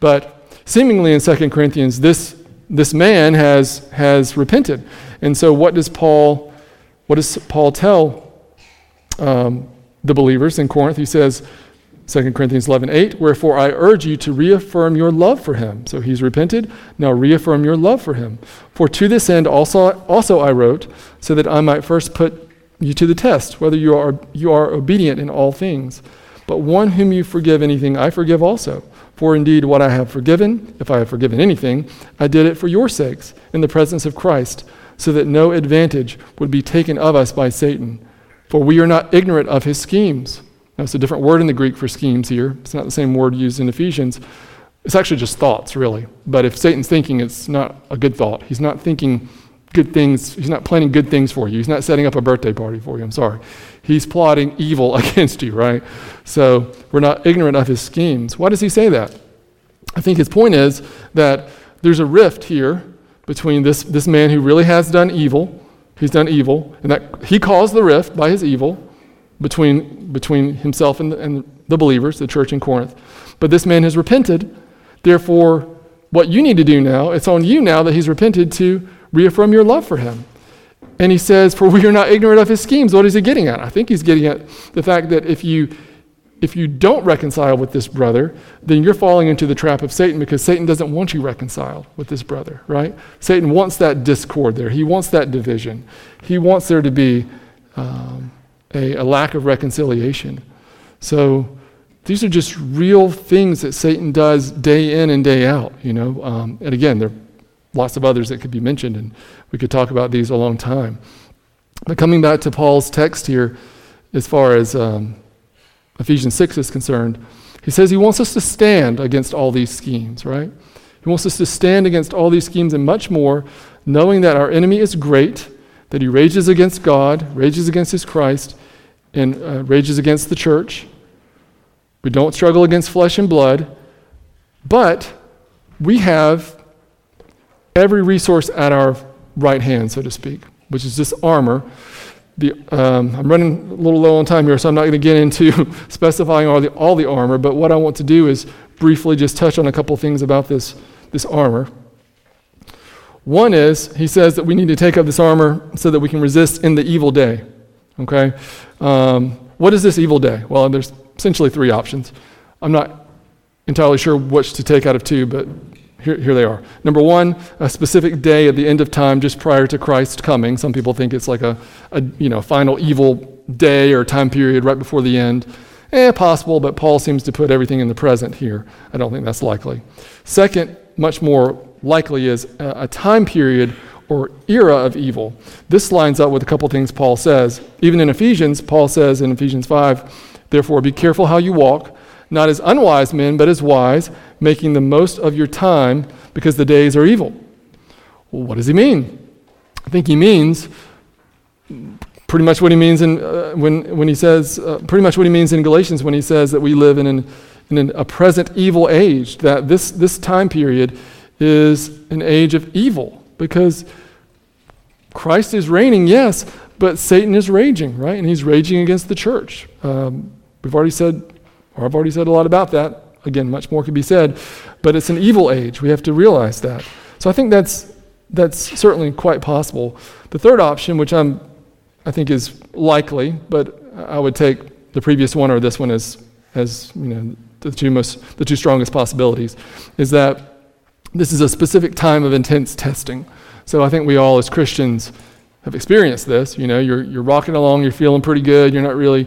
But seemingly in 2 Corinthians, this, this man has, has repented. And so, what does Paul, what does Paul tell um, the believers in Corinth? He says, 2 Corinthians 11, 8, wherefore I urge you to reaffirm your love for him. So he's repented. Now reaffirm your love for him. For to this end also, also I wrote, so that I might first put you to the test, whether you are, you are obedient in all things. But one whom you forgive anything, I forgive also. For indeed, what I have forgiven, if I have forgiven anything, I did it for your sakes, in the presence of Christ, so that no advantage would be taken of us by Satan. For we are not ignorant of his schemes. Now, it's a different word in the Greek for schemes here. It's not the same word used in Ephesians. It's actually just thoughts, really. But if Satan's thinking, it's not a good thought. He's not thinking good things. He's not planning good things for you. He's not setting up a birthday party for you. I'm sorry. He's plotting evil against you, right? So we're not ignorant of his schemes. Why does he say that? I think his point is that there's a rift here between this, this man who really has done evil. He's done evil, and that he caused the rift by his evil between, between himself and the, and the believers, the church in Corinth. But this man has repented. Therefore, what you need to do now, it's on you now that he's repented to reaffirm your love for him. And he says, For we are not ignorant of his schemes. What is he getting at? I think he's getting at the fact that if you if you don't reconcile with this brother, then you're falling into the trap of Satan because Satan doesn't want you reconciled with this brother, right? Satan wants that discord there. He wants that division. He wants there to be um, a, a lack of reconciliation. So these are just real things that Satan does day in and day out, you know. Um, and again, there are lots of others that could be mentioned, and we could talk about these a long time. But coming back to Paul's text here, as far as um, Ephesians 6 is concerned, he says he wants us to stand against all these schemes, right? He wants us to stand against all these schemes and much more, knowing that our enemy is great that he rages against God, rages against his Christ, and uh, rages against the church. We don't struggle against flesh and blood, but we have every resource at our right hand, so to speak, which is this armor. The, um, I'm running a little low on time here, so I'm not going to get into specifying all the, all the armor, but what I want to do is briefly just touch on a couple things about this, this armor. One is, he says that we need to take up this armor so that we can resist in the evil day. Okay? Um, what is this evil day? Well, there's essentially three options. I'm not entirely sure which to take out of two, but here, here they are. Number one, a specific day at the end of time just prior to Christ coming. Some people think it's like a, a you know, final evil day or time period right before the end. Eh, possible, but Paul seems to put everything in the present here. I don't think that's likely. Second, much more likely is a time period or era of evil. This lines up with a couple things Paul says. Even in Ephesians, Paul says in Ephesians 5, therefore be careful how you walk, not as unwise men, but as wise, making the most of your time because the days are evil. Well, what does he mean? I think he means pretty much what he means in, uh, when, when he says, uh, pretty much what he means in Galatians when he says that we live in, an, in an, a present evil age, that this, this time period is an age of evil because Christ is reigning, yes, but Satan is raging, right? And he's raging against the church. Um, we've already said, or I've already said a lot about that. Again, much more could be said, but it's an evil age. We have to realize that. So I think that's that's certainly quite possible. The third option, which I'm, I think is likely, but I would take the previous one or this one as as you know the two most the two strongest possibilities, is that this is a specific time of intense testing. So I think we all, as Christians, have experienced this. You know, you're, you're rocking along, you're feeling pretty good, you're not really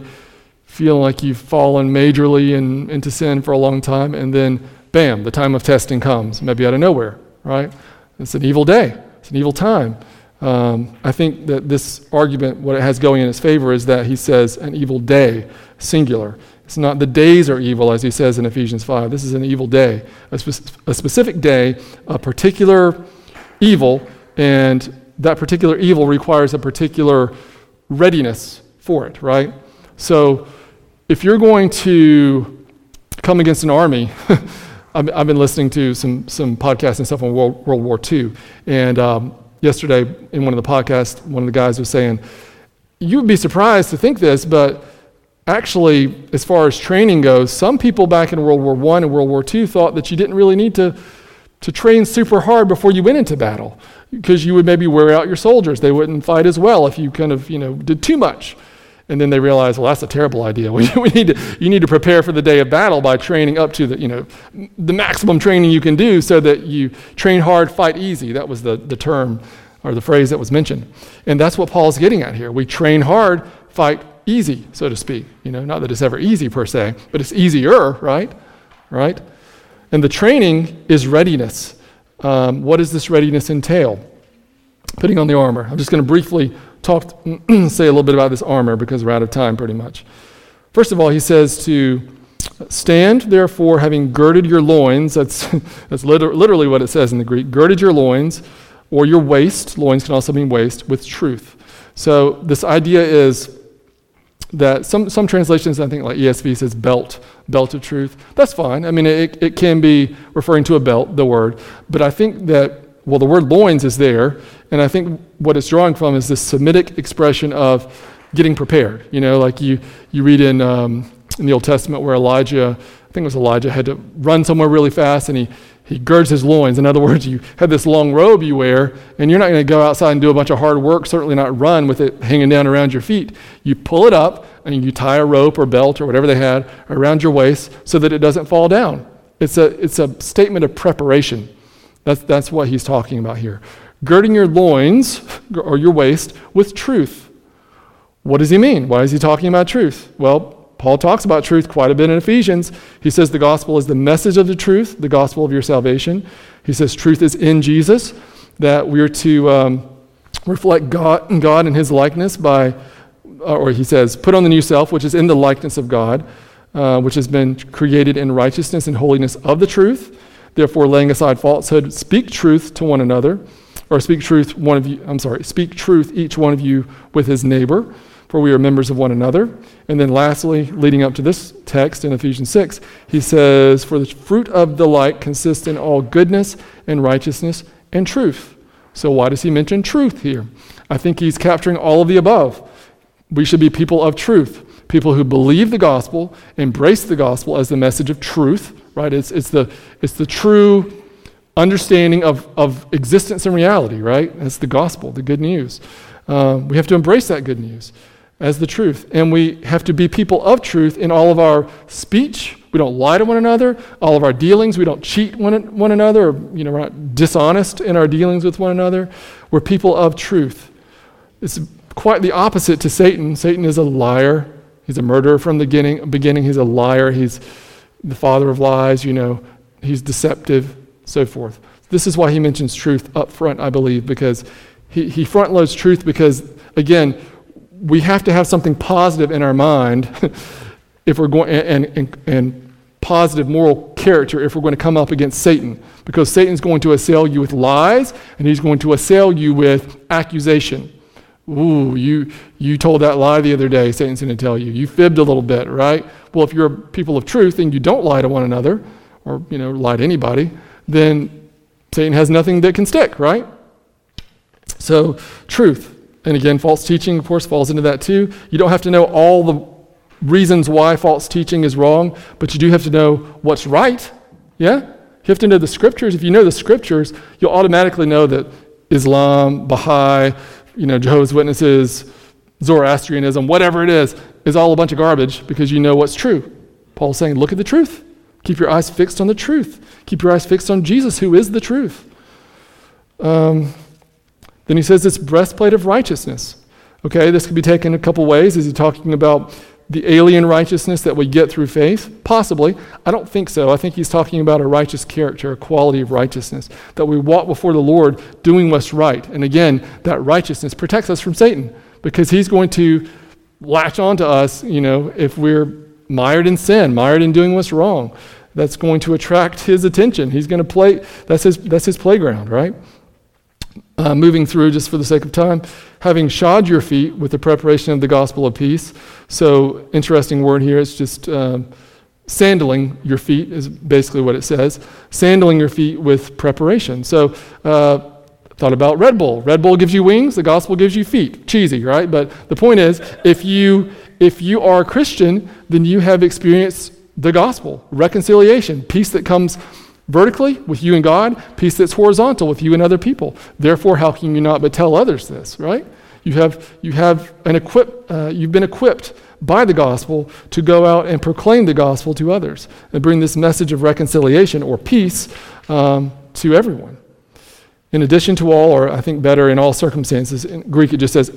feeling like you've fallen majorly in, into sin for a long time, and then bam, the time of testing comes, maybe out of nowhere, right? It's an evil day, it's an evil time. Um, I think that this argument, what it has going in its favor, is that he says an evil day, singular. It's not the days are evil, as he says in Ephesians 5. This is an evil day, a, spe- a specific day, a particular evil, and that particular evil requires a particular readiness for it, right? So if you're going to come against an army, I've, I've, been listening to some, some podcasts and stuff on World, World War II. And um, yesterday, in one of the podcasts, one of the guys was saying, You would be surprised to think this, but actually, as far as training goes, some people back in World War I and World War II thought that you didn't really need to, to train super hard before you went into battle because you would maybe wear out your soldiers. They wouldn't fight as well if you kind of, you know, did too much. And then they realize, well, that's a terrible idea. We, we need to, you need to prepare for the day of battle by training up to the, you know, the maximum training you can do so that you train hard, fight easy. That was the, the term or the phrase that was mentioned. And that's what Paul's getting at here. We train hard, fight easy, so to speak. You know, not that it's ever easy per se, but it's easier, right? Right? And the training is readiness. Um, what does this readiness entail? Putting on the armor. I'm just going to briefly talk, say a little bit about this armor because we're out of time pretty much. First of all, he says to stand, therefore, having girded your loins. That's, that's liter- literally what it says in the Greek. Girded your loins, or your waist. Loins can also mean waist, with truth. So this idea is that some, some translations, I think like ESV says belt, belt of truth. That's fine. I mean, it, it can be referring to a belt, the word. But I think that, well, the word loins is there. And I think what it's drawing from is this Semitic expression of getting prepared. You know, like you, you read in, um, in the Old Testament where Elijah, I think it was Elijah, had to run somewhere really fast and he, he girds his loins. In other words, you have this long robe you wear, and you're not going to go outside and do a bunch of hard work, certainly not run with it hanging down around your feet. You pull it up and you tie a rope or belt or whatever they had around your waist so that it doesn't fall down. It's a, it's a statement of preparation. That's, that's what he's talking about here. Girding your loins or your waist with truth. What does he mean? Why is he talking about truth? Well, Paul talks about truth quite a bit in Ephesians. He says the gospel is the message of the truth, the gospel of your salvation. He says truth is in Jesus, that we're to um, reflect God and God in his likeness by, uh, or he says, put on the new self, which is in the likeness of God, uh, which has been created in righteousness and holiness of the truth. Therefore, laying aside falsehood, speak truth to one another, or speak truth, one of you, I'm sorry, speak truth, each one of you, with his neighbor for we are members of one another. And then lastly, leading up to this text in Ephesians 6, he says, For the fruit of the light consists in all goodness and righteousness and truth. So why does he mention truth here? I think he's capturing all of the above. We should be people of truth, people who believe the gospel, embrace the gospel as the message of truth, right? It's, it's, the, it's the true understanding of, of existence and reality, right? That's the gospel, the good news. Uh, we have to embrace that good news as the truth. And we have to be people of truth in all of our speech. We don't lie to one another. All of our dealings, we don't cheat one, one another, or, you know, we're not dishonest in our dealings with one another. We're people of truth. It's quite the opposite to Satan. Satan is a liar. He's a murderer from the beginning. beginning. He's a liar. He's the father of lies, you know. He's deceptive, so forth. This is why he mentions truth up front, I believe, because he, he front loads truth because, again, we have to have something positive in our mind if we're going and, and, and positive moral character if we're going to come up against Satan. Because Satan's going to assail you with lies and he's going to assail you with accusation. Ooh, you, you told that lie the other day, Satan's going to tell you. You fibbed a little bit, right? Well, if you're people of truth and you don't lie to one another, or you know, lie to anybody, then Satan has nothing that can stick, right? So, truth. And again, false teaching, of course, falls into that too. You don't have to know all the reasons why false teaching is wrong, but you do have to know what's right. Yeah? You have to know the scriptures. If you know the scriptures, you'll automatically know that Islam, Baha'i, you know, Jehovah's Witnesses, Zoroastrianism, whatever it is, is all a bunch of garbage because you know what's true. Paul's saying, look at the truth. Keep your eyes fixed on the truth. Keep your eyes fixed on Jesus, who is the truth. Um, then he says this breastplate of righteousness. Okay, this could be taken a couple ways. Is he talking about the alien righteousness that we get through faith? Possibly. I don't think so. I think he's talking about a righteous character, a quality of righteousness, that we walk before the Lord doing what's right. And again, that righteousness protects us from Satan because he's going to latch on to us, you know, if we're mired in sin, mired in doing what's wrong. That's going to attract his attention. He's going to play, that's his, that's his playground, right? Uh, moving through, just for the sake of time, having shod your feet with the preparation of the gospel of peace. So, interesting word here. It's just um, sandaling your feet, is basically what it says. Sandaling your feet with preparation. So, uh, thought about Red Bull. Red Bull gives you wings, the gospel gives you feet. Cheesy, right? But the point is, if you if you are a Christian, then you have experienced the gospel, reconciliation, peace that comes vertically with you and God, peace that's horizontal with you and other people. Therefore, how can you not but tell others this, right? You have, you have an equip, uh, you've been equipped by the gospel to go out and proclaim the gospel to others and bring this message of reconciliation or peace um, to everyone. In addition to all, or I think better in all circumstances, in Greek it just says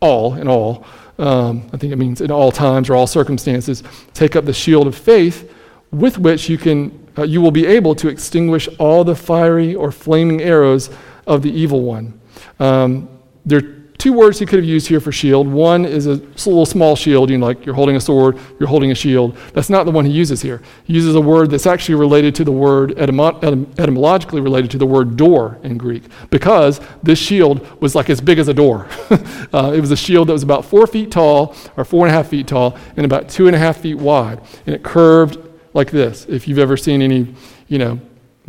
all, in all. Um, I think it means in all times or all circumstances. Take up the shield of faith with which you can uh, you will be able to extinguish all the fiery or flaming arrows of the evil one. Um, there are two words he could have used here for shield. One is a little small shield, you know, like you're holding a sword, you're holding a shield. That's not the one he uses here. He uses a word that's actually related to the word, etymo- etym- etymologically related to the word door in Greek, because this shield was like as big as a door. uh, it was a shield that was about four feet tall, or four and a half feet tall, and about two and a half feet wide. And it curved like this. If you've ever seen any, you know,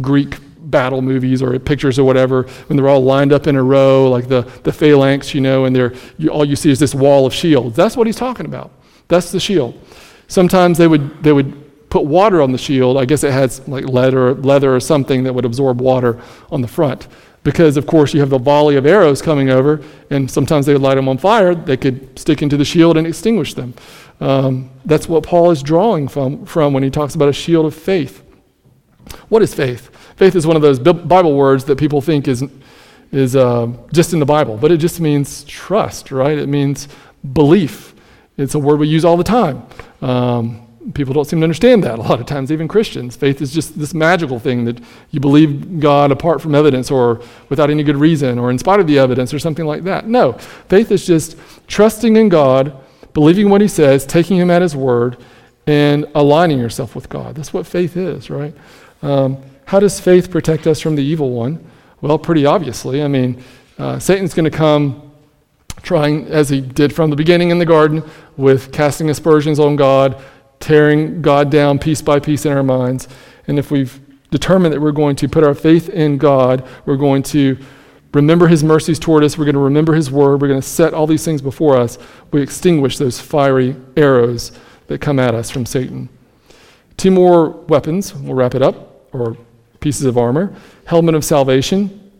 Greek battle movies or pictures or whatever, when they're all lined up in a row, like the, the phalanx, you know, and they're, you, all you see is this wall of shields. That's what he's talking about. That's the shield. Sometimes they would, they would put water on the shield. I guess it has like leather, leather or something that would absorb water on the front. Because, of course, you have the volley of arrows coming over, and sometimes they would light them on fire. They could stick into the shield and extinguish them. Um, that's what Paul is drawing from, from when he talks about a shield of faith. What is faith? Faith is one of those Bible words that people think is, is uh, just in the Bible, but it just means trust, right? It means belief. It's a word we use all the time. Um, people don't seem to understand that a lot of times, even Christians. Faith is just this magical thing that you believe God apart from evidence or without any good reason or in spite of the evidence or something like that. No, faith is just trusting in God believing what he says, taking him at his word, and aligning yourself with God. That's what faith is, right? Um, how does faith protect us from the evil one? Well, pretty obviously. I mean, uh, Satan's going to come trying, as he did from the beginning in the garden, with casting aspersions on God, tearing God down piece by piece in our minds. And if we've determined that we're going to put our faith in God, we're going to remember his mercies toward us. We're going to remember his word. We're going to set all these things before us. We extinguish those fiery arrows that come at us from Satan. Two more weapons, we'll wrap it up, or pieces of armor. Helmet of salvation.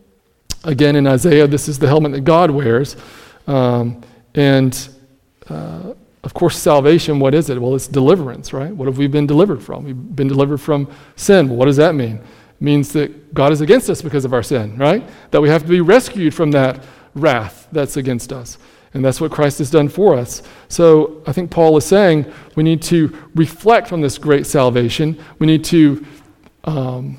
Again, in Isaiah, this is the helmet that God wears. Um, and uh, of course, salvation, what is it? Well, it's deliverance, right? What have we been delivered from? We've been delivered from sin. What does that mean? Means that God is against us because of our sin, right? That we have to be rescued from that wrath that's against us. And that's what Christ has done for us. So I think Paul is saying we need to reflect on this great salvation. We need to, um,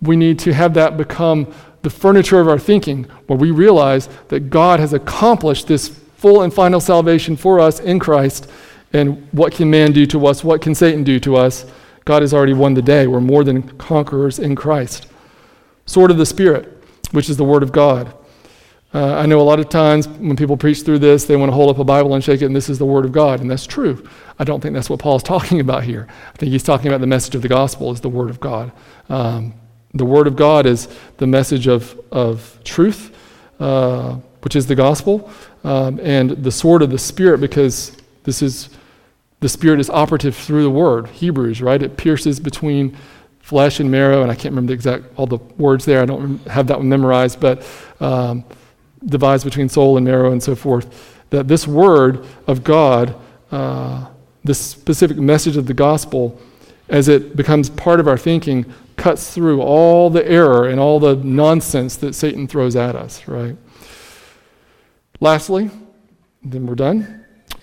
we need to have that become the furniture of our thinking, where we realize that God has accomplished this full and final salvation for us in Christ. And what can man do to us? What can Satan do to us? God has already won the day. We're more than conquerors in Christ. Sword of the Spirit, which is the Word of God. Uh, I know a lot of times when people preach through this, they want to hold up a Bible and shake it, and this is the Word of God, and that's true. I don't think that's what Paul's talking about here. I think he's talking about the message of the gospel is the Word of God. Um, the Word of God is the message of, of truth, uh, which is the gospel, um, and the sword of the Spirit, because this is the Spirit is operative through the Word, Hebrews, right? It pierces between flesh and marrow, and I can't remember the exact all the words there. I don't have that one memorized, but um, divides between soul and marrow and so forth. That this Word of God, uh, this specific message of the gospel, as it becomes part of our thinking, cuts through all the error and all the nonsense that Satan throws at us, right? Lastly, then we're done.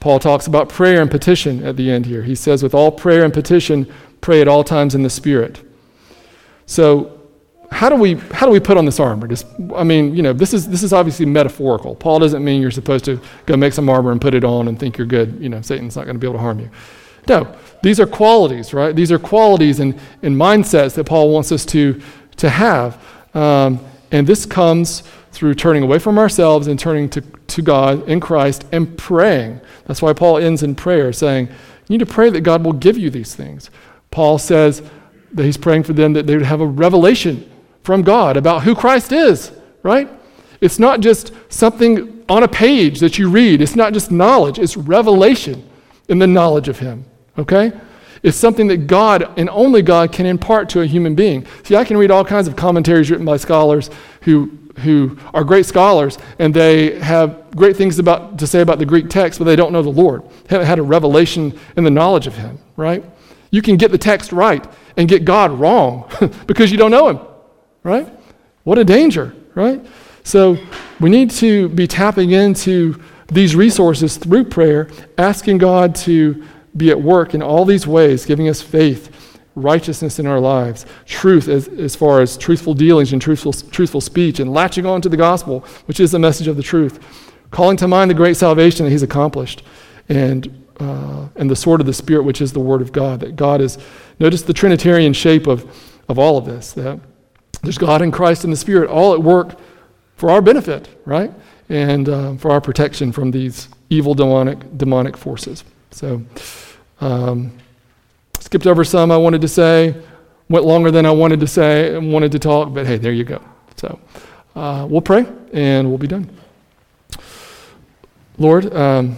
Paul talks about prayer and petition at the end here. He says, with all prayer and petition, pray at all times in the Spirit. So, how do we how do we put on this armor? Just, I mean, you know, this is this is obviously metaphorical. Paul doesn't mean you're supposed to go make some armor and put it on and think you're good. You know, Satan's not going to be able to harm you. No, these are qualities, right? These are qualities and, and mindsets that Paul wants us to, to have. Um, and this comes through turning away from ourselves and turning to, to God in Christ and praying. That's why Paul ends in prayer, saying, You need to pray that God will give you these things. Paul says that he's praying for them that they would have a revelation from God about who Christ is, right? It's not just something on a page that you read, it's not just knowledge, it's revelation in the knowledge of Him, okay? It's something that God and only God can impart to a human being. See, I can read all kinds of commentaries written by scholars who, who are great scholars and they have great things about, to say about the Greek text, but they don't know the Lord. Haven't had a revelation in the knowledge of Him, right? You can get the text right and get God wrong because you don't know Him, right? What a danger, right? So we need to be tapping into these resources through prayer, asking God to be at work in all these ways, giving us faith, righteousness in our lives, truth as, as far as truthful dealings and truthful, truthful speech, and latching on to the gospel, which is the message of the truth, calling to mind the great salvation that He's accomplished, and, uh, and the sword of the Spirit, which is the Word of God. That God is, notice the Trinitarian shape of, of all of this, that there's God and Christ and the Spirit all at work for our benefit, right? And uh, for our protection from these evil demonic, demonic forces. So, um, skipped over some I wanted to say, went longer than I wanted to say and wanted to talk, but hey, there you go. So, uh, we'll pray and we'll be done. Lord, um,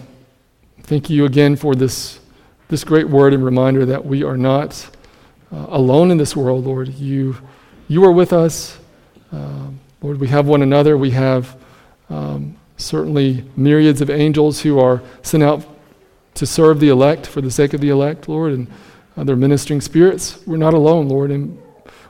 thank you again for this, this great word and reminder that we are not uh, alone in this world, Lord. You, you are with us. Um, Lord, we have one another. We have um, certainly myriads of angels who are sent out to serve the elect for the sake of the elect, Lord, and other ministering spirits. We're not alone, Lord, and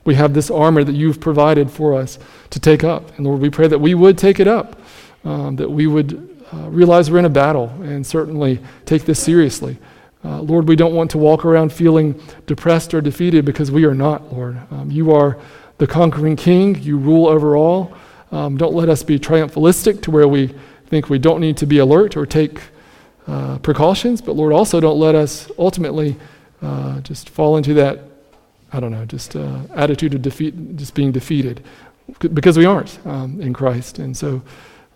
we have this armor that you've provided for us to take up. And Lord, we pray that we would take it up, um, that we would uh, realize we're in a battle and certainly take this seriously. Uh, Lord, we don't want to walk around feeling depressed or defeated because we are not, Lord. Um, you are the conquering king. You rule over all. Um, don't let us be triumphalistic to where we think we don't need to be alert or take uh, precautions, but Lord, also don't let us ultimately uh, just fall into that, I don't know, just uh, attitude of defeat, just being defeated, because we aren't um, in Christ. And so,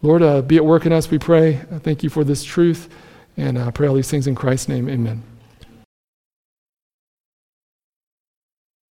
Lord, uh, be at work in us, we pray. thank you for this truth, and I pray all these things in Christ's name. Amen.